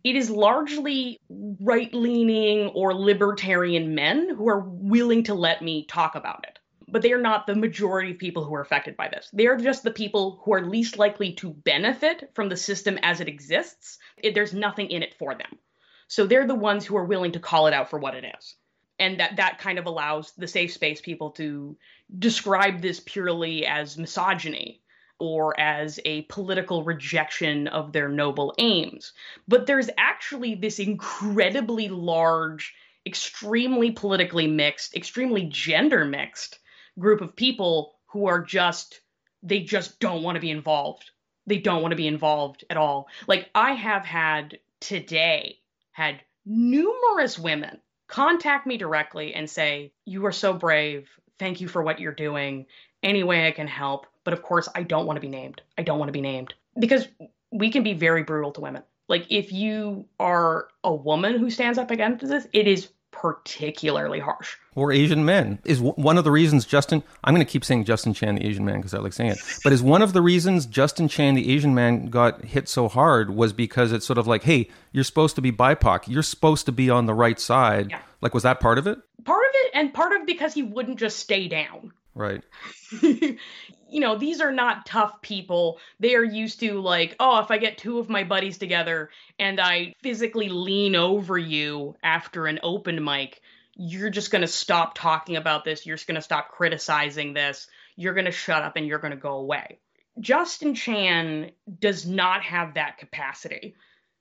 It is largely right leaning or libertarian men who are willing to let me talk about it. But they are not the majority of people who are affected by this. They are just the people who are least likely to benefit from the system as it exists. It, there's nothing in it for them. So they're the ones who are willing to call it out for what it is. And that that kind of allows the safe space people to describe this purely as misogyny or as a political rejection of their noble aims. But there's actually this incredibly large, extremely politically mixed, extremely gender mixed group of people who are just, they just don't want to be involved. They don't want to be involved at all. Like, I have had today, had numerous women contact me directly and say, You are so brave. Thank you for what you're doing. Any way I can help but of course, I don't want to be named. I don't want to be named because we can be very brutal to women. Like if you are a woman who stands up against this, it is particularly harsh. Or Asian men is w- one of the reasons Justin. I'm going to keep saying Justin Chan, the Asian man, because I like saying it. But is one of the reasons Justin Chan, the Asian man, got hit so hard was because it's sort of like, hey, you're supposed to be BIPOC. You're supposed to be on the right side. Yeah. Like, was that part of it? Part of it, and part of because he wouldn't just stay down. Right. you know, these are not tough people. They are used to, like, oh, if I get two of my buddies together and I physically lean over you after an open mic, you're just going to stop talking about this. You're just going to stop criticizing this. You're going to shut up and you're going to go away. Justin Chan does not have that capacity.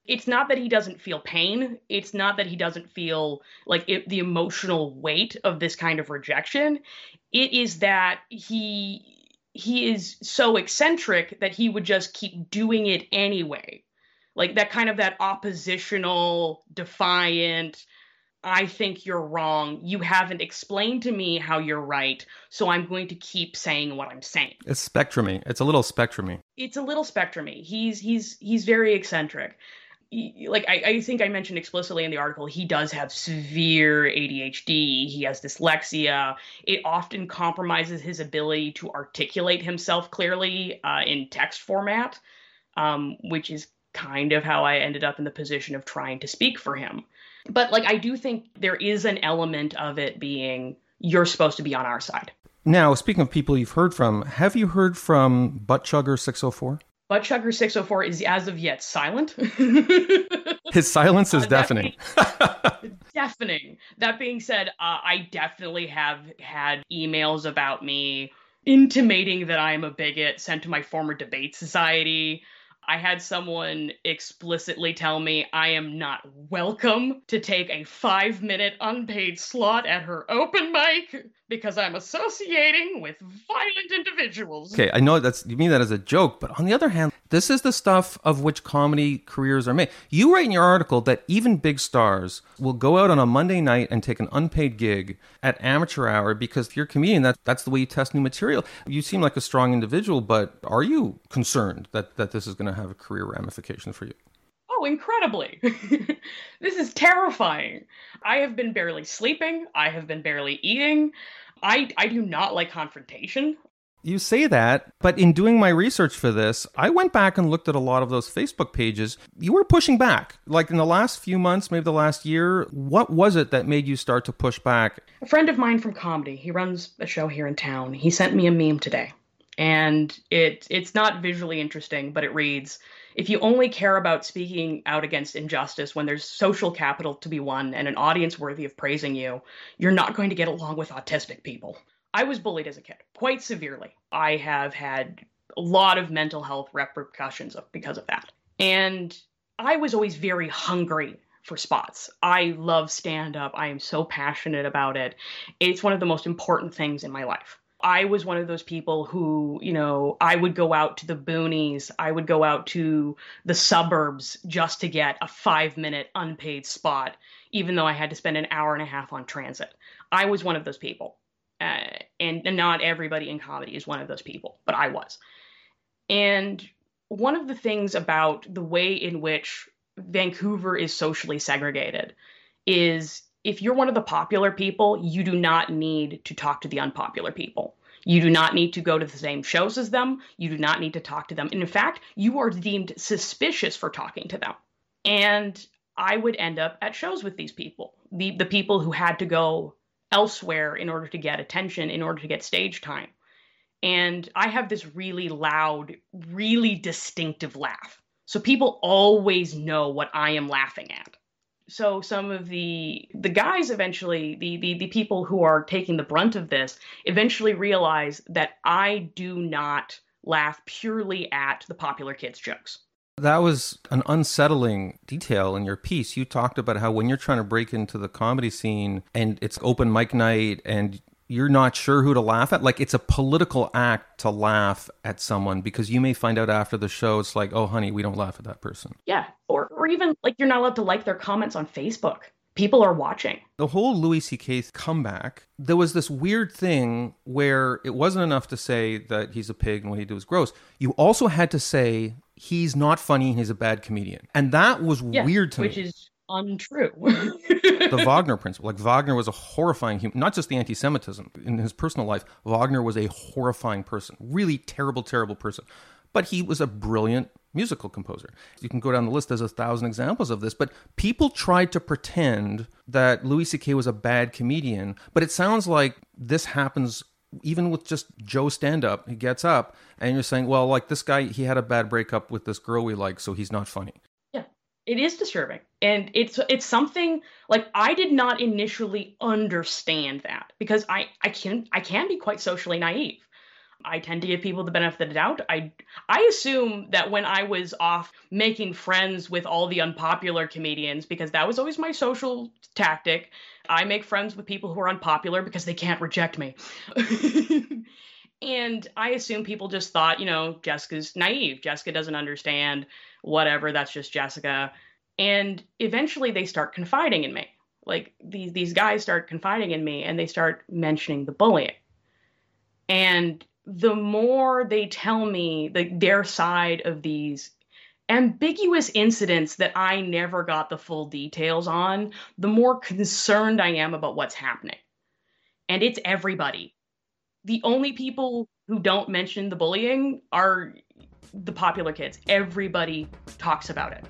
It's not that he doesn't feel pain. It's not that he doesn't feel like it, the emotional weight of this kind of rejection. It is that he he is so eccentric that he would just keep doing it anyway. Like that kind of that oppositional, defiant, I think you're wrong. You haven't explained to me how you're right, so I'm going to keep saying what I'm saying. It's spectrumy. It's a little spectrumy. It's a little spectrumy. He's he's he's very eccentric. Like I, I think I mentioned explicitly in the article, he does have severe ADHD. He has dyslexia. It often compromises his ability to articulate himself clearly uh, in text format, um, which is kind of how I ended up in the position of trying to speak for him. But like I do think there is an element of it being you're supposed to be on our side. Now, speaking of people you've heard from, have you heard from Butt Chugger 604? Butt Chugger 604 is as of yet silent. His silence is Uh, that deafening. deafening. That being said, uh, I definitely have had emails about me intimating that I am a bigot sent to my former debate society. I had someone explicitly tell me I am not welcome to take a five minute unpaid slot at her open mic because I'm associating with violent individuals. Okay, I know that's you mean that as a joke, but on the other hand, this is the stuff of which comedy careers are made. You write in your article that even big stars will go out on a Monday night and take an unpaid gig at amateur hour because if you're a comedian, that that's the way you test new material. You seem like a strong individual, but are you concerned that that this is going to have a career ramification for you? Oh, incredibly. this is terrifying. I have been barely sleeping. I have been barely eating. I, I do not like confrontation. You say that, but in doing my research for this, I went back and looked at a lot of those Facebook pages. You were pushing back. Like in the last few months, maybe the last year, what was it that made you start to push back? A friend of mine from comedy, he runs a show here in town. He sent me a meme today. And it it's not visually interesting, but it reads if you only care about speaking out against injustice when there's social capital to be won and an audience worthy of praising you, you're not going to get along with autistic people. I was bullied as a kid, quite severely. I have had a lot of mental health repercussions because of that. And I was always very hungry for spots. I love stand up. I am so passionate about it. It's one of the most important things in my life. I was one of those people who, you know, I would go out to the boonies, I would go out to the suburbs just to get a five minute unpaid spot, even though I had to spend an hour and a half on transit. I was one of those people. Uh, and, and not everybody in comedy is one of those people, but I was. And one of the things about the way in which Vancouver is socially segregated is if you're one of the popular people, you do not need to talk to the unpopular people. You do not need to go to the same shows as them. You do not need to talk to them. And in fact, you are deemed suspicious for talking to them. And I would end up at shows with these people, the, the people who had to go elsewhere in order to get attention, in order to get stage time. And I have this really loud, really distinctive laugh. So people always know what I am laughing at so some of the the guys eventually the, the the people who are taking the brunt of this eventually realize that i do not laugh purely at the popular kids jokes That was an unsettling detail in your piece. You talked about how when you're trying to break into the comedy scene and it's open mic night and you're not sure who to laugh at, like it's a political act to laugh at someone because you may find out after the show it's like, oh, honey, we don't laugh at that person. yeah or or even like you're not allowed to like their comments on facebook people are watching The whole Louis C.K. comeback, there was this weird thing where it wasn't enough to say that he's a pig and what he did was gross. You also had to say he's not funny and he's a bad comedian. And that was yeah weird to which me. is untrue. the Wagner principle. Like Wagner was a horrifying human, not just the anti Semitism. In his personal life, Wagner was a horrifying person, really terrible, terrible person. But he was a brilliant musical composer. You can go down the list, there's a thousand examples of this, but people tried to pretend that Louis C.K. was a bad comedian, but it sounds like this happens even with just Joe stand up. He gets up and you're saying, well, like this guy, he had a bad breakup with this girl we like, so he's not funny it is disturbing. And it's it's something like i did not initially understand that because i i can i can be quite socially naive. I tend to give people the benefit of the doubt. I i assume that when i was off making friends with all the unpopular comedians because that was always my social tactic i make friends with people who are unpopular because they can't reject me. And i assume people just thought you know jessica's naive. Jessica doesn't understand whatever, that's just Jessica. And eventually they start confiding in me. Like these these guys start confiding in me and they start mentioning the bullying. And the more they tell me the, their side of these ambiguous incidents that I never got the full details on, the more concerned I am about what's happening. And it's everybody. The only people who don't mention the bullying are the popular kids. Everybody talks about it.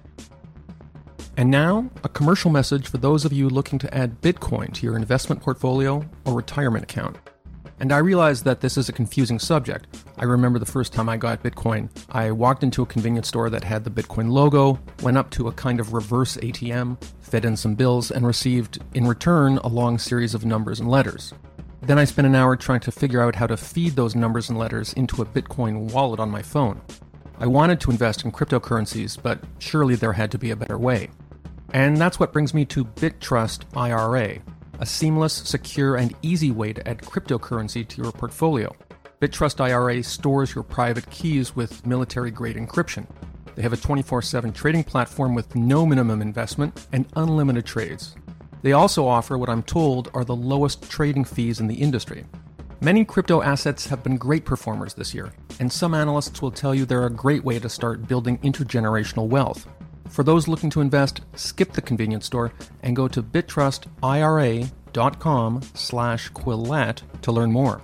And now, a commercial message for those of you looking to add Bitcoin to your investment portfolio or retirement account. And I realize that this is a confusing subject. I remember the first time I got Bitcoin, I walked into a convenience store that had the Bitcoin logo, went up to a kind of reverse ATM, fed in some bills, and received, in return, a long series of numbers and letters. Then I spent an hour trying to figure out how to feed those numbers and letters into a Bitcoin wallet on my phone. I wanted to invest in cryptocurrencies, but surely there had to be a better way. And that's what brings me to BitTrust IRA, a seamless, secure, and easy way to add cryptocurrency to your portfolio. BitTrust IRA stores your private keys with military grade encryption. They have a 24 7 trading platform with no minimum investment and unlimited trades. They also offer what I'm told are the lowest trading fees in the industry. Many crypto assets have been great performers this year, and some analysts will tell you they're a great way to start building intergenerational wealth. For those looking to invest, skip the convenience store and go to bittrustira.com slash to learn more.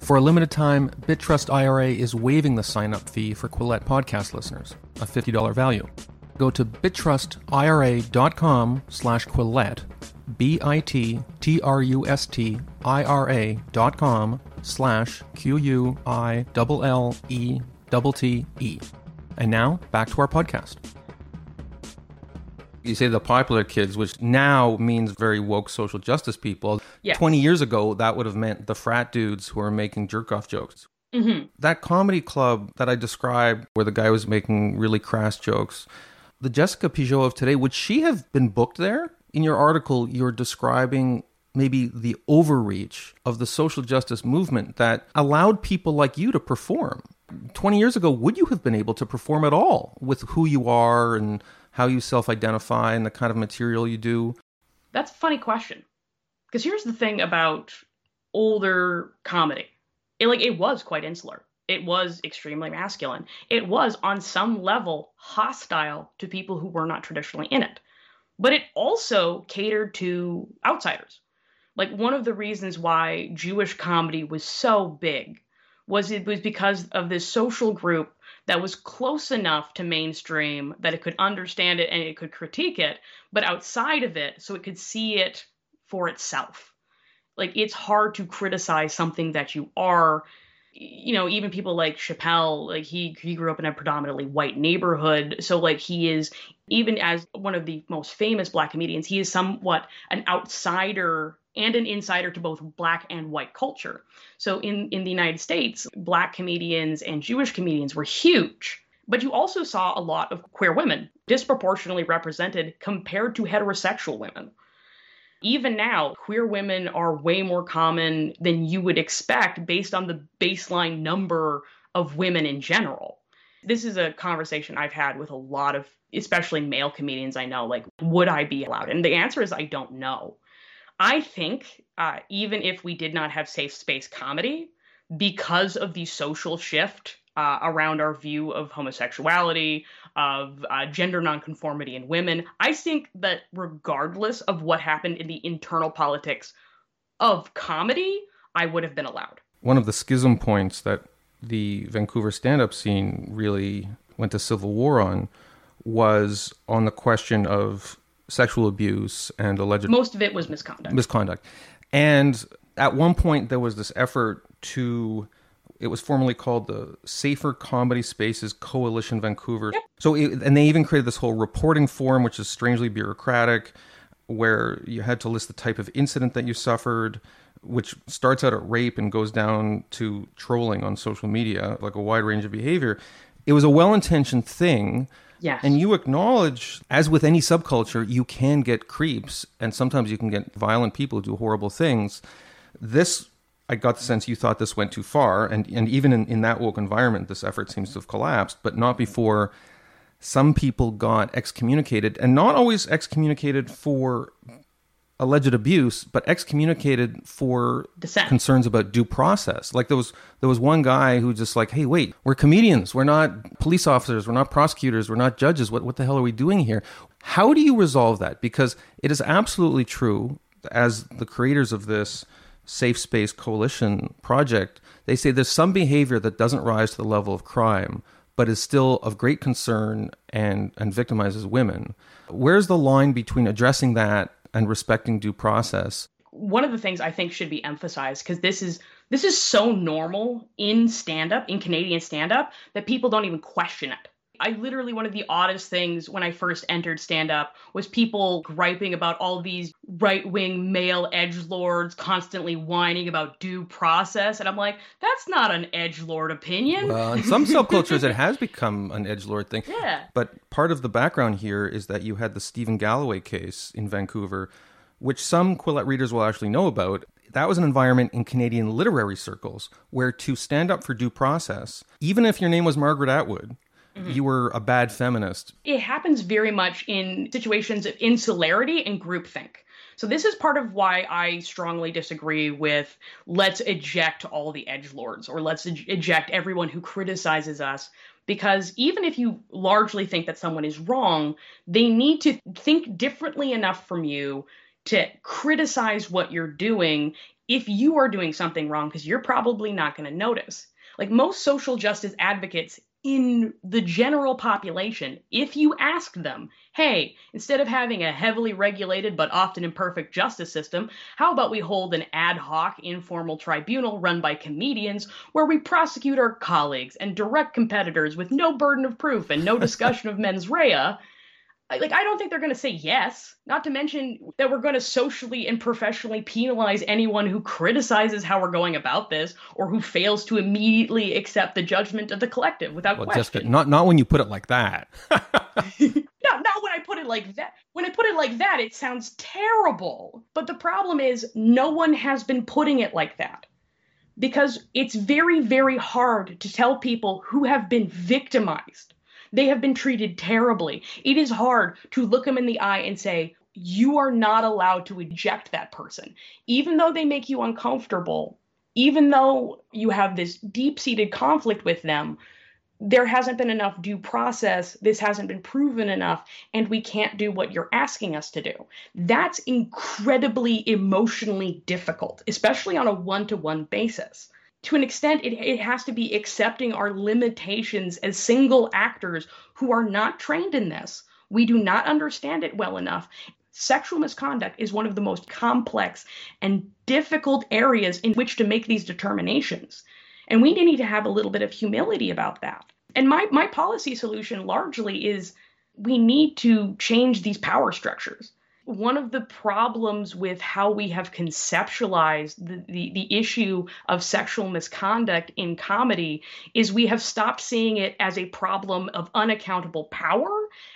For a limited time, BitTrust IRA is waiving the sign-up fee for Quillette podcast listeners, a $50 value. Go to bittrustira.com slash Quillette B-I-T-T-R-U-S-T-I-R-A dot com slash Q-U-I-L-L-E-T-T-E. And now, back to our podcast. You say the popular kids, which now means very woke social justice people. Yes. 20 years ago, that would have meant the frat dudes who are making jerk off jokes. Mm-hmm. That comedy club that I described, where the guy was making really crass jokes, the Jessica Pigeot of today, would she have been booked there? In your article, you're describing maybe the overreach of the social justice movement that allowed people like you to perform. 20 years ago, would you have been able to perform at all with who you are and how you self identify and the kind of material you do? That's a funny question. Because here's the thing about older comedy it, like, it was quite insular. It was extremely masculine. It was, on some level, hostile to people who were not traditionally in it but it also catered to outsiders. Like one of the reasons why Jewish comedy was so big was it was because of this social group that was close enough to mainstream that it could understand it and it could critique it, but outside of it, so it could see it for itself. Like it's hard to criticize something that you are you know, even people like Chappelle, like he he grew up in a predominantly white neighborhood, so like he is even as one of the most famous black comedians, he is somewhat an outsider and an insider to both black and white culture. So in in the United States, black comedians and Jewish comedians were huge. But you also saw a lot of queer women disproportionately represented compared to heterosexual women even now, queer women are way more common than you would expect based on the baseline number of women in general. This is a conversation I've had with a lot of, especially male comedians I know, like, would I be allowed? And the answer is I don't know. I think uh, even if we did not have safe space comedy, because of the social shift uh, around our view of homosexuality, of uh, gender nonconformity in women. I think that regardless of what happened in the internal politics of comedy, I would have been allowed. One of the schism points that the Vancouver stand up scene really went to civil war on was on the question of sexual abuse and alleged most of it was misconduct. Misconduct. And at one point there was this effort to it was formerly called the Safer Comedy Spaces Coalition Vancouver. Yep. So it, and they even created this whole reporting form which is strangely bureaucratic where you had to list the type of incident that you suffered which starts out at rape and goes down to trolling on social media, like a wide range of behavior. It was a well intentioned thing. Yes. And you acknowledge, as with any subculture, you can get creeps and sometimes you can get violent people who do horrible things. This, I got the sense you thought this went too far. And, and even in, in that woke environment, this effort seems to have collapsed, but not before some people got excommunicated and not always excommunicated for alleged abuse, but excommunicated for Dissent. concerns about due process. Like there was there was one guy who just like, hey, wait, we're comedians, we're not police officers, we're not prosecutors, we're not judges. What what the hell are we doing here? How do you resolve that? Because it is absolutely true, as the creators of this safe space coalition project, they say there's some behavior that doesn't rise to the level of crime, but is still of great concern and and victimizes women. Where's the line between addressing that and respecting due process. One of the things I think should be emphasized because this is this is so normal in stand up, in Canadian stand up that people don't even question it. I literally one of the oddest things when I first entered stand up was people griping about all these right-wing male edge lords constantly whining about due process and I'm like that's not an edge lord opinion. Well, in some subcultures it has become an edge lord thing. Yeah. But part of the background here is that you had the Stephen Galloway case in Vancouver which some Quillette readers will actually know about. That was an environment in Canadian literary circles where to stand up for due process, even if your name was Margaret Atwood, mm-hmm. you were a bad feminist. It happens very much in situations of insularity and groupthink. So this is part of why I strongly disagree with let's eject all the edge lords or let's eject everyone who criticizes us because even if you largely think that someone is wrong, they need to think differently enough from you to criticize what you're doing if you are doing something wrong because you're probably not going to notice. Like most social justice advocates in the general population, if you ask them, hey, instead of having a heavily regulated but often imperfect justice system, how about we hold an ad hoc informal tribunal run by comedians where we prosecute our colleagues and direct competitors with no burden of proof and no discussion of mens rea? Like I don't think they're going to say yes. Not to mention that we're going to socially and professionally penalize anyone who criticizes how we're going about this or who fails to immediately accept the judgment of the collective without well, question. Jessica, not not when you put it like that. not not when I put it like that. When I put it like that, it sounds terrible. But the problem is no one has been putting it like that. Because it's very very hard to tell people who have been victimized they have been treated terribly. It is hard to look them in the eye and say, you are not allowed to eject that person. Even though they make you uncomfortable, even though you have this deep seated conflict with them, there hasn't been enough due process. This hasn't been proven enough, and we can't do what you're asking us to do. That's incredibly emotionally difficult, especially on a one to one basis to an extent, it, it has to be accepting our limitations as single actors who are not trained in this. We do not understand it well enough. Sexual misconduct is one of the most complex and difficult areas in which to make these determinations. And we need to have a little bit of humility about that. And my, my policy solution largely is we need to change these power structures one of the problems with how we have conceptualized the, the, the, issue of sexual misconduct in comedy is we have stopped seeing it as a problem of unaccountable power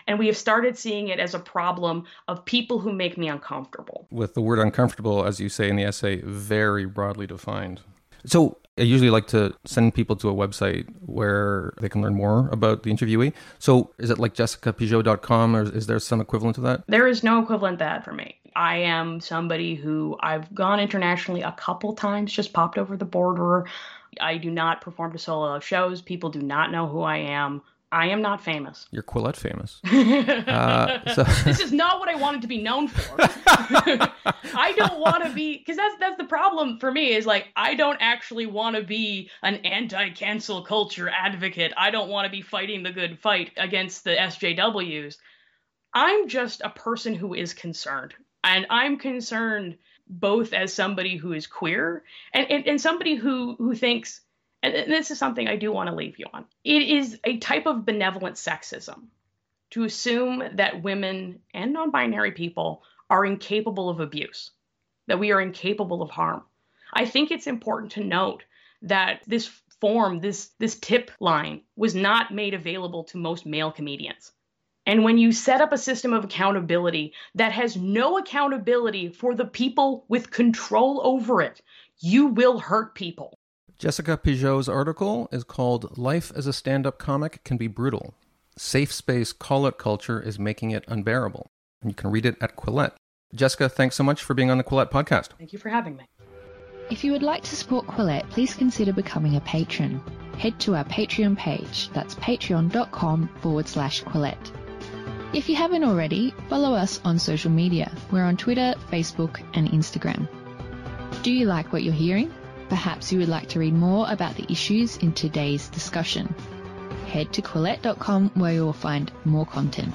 and we have started seeing it as a problem of people who make me uncomfortable. With the word uncomfortable, as you say in the essay, very broadly defined. So I usually like to send people to a website where they can learn more about the interviewee. So is it like jessicapigeot.com or is there some equivalent to that? There is no equivalent to that for me. I am somebody who I've gone internationally a couple times, just popped over the border. I do not perform to solo shows. People do not know who I am. I am not famous. You're Quillette famous. uh, so. this is not what I wanted to be known for. I don't want to be because that's that's the problem for me is like I don't actually want to be an anti-cancel culture advocate. I don't want to be fighting the good fight against the SJWs. I'm just a person who is concerned, and I'm concerned both as somebody who is queer and, and, and somebody who who thinks and this is something I do want to leave you on. It is a type of benevolent sexism to assume that women and non binary people are incapable of abuse, that we are incapable of harm. I think it's important to note that this form, this, this tip line, was not made available to most male comedians. And when you set up a system of accountability that has no accountability for the people with control over it, you will hurt people. Jessica Pigeaud's article is called Life as a Stand Up Comic Can Be Brutal. Safe space call out culture is making it unbearable. And you can read it at Quillette. Jessica, thanks so much for being on the Quillette podcast. Thank you for having me. If you would like to support Quillette, please consider becoming a patron. Head to our Patreon page. That's patreon.com forward slash Quillette. If you haven't already, follow us on social media. We're on Twitter, Facebook, and Instagram. Do you like what you're hearing? Perhaps you would like to read more about the issues in today's discussion. Head to Quillette.com where you will find more content.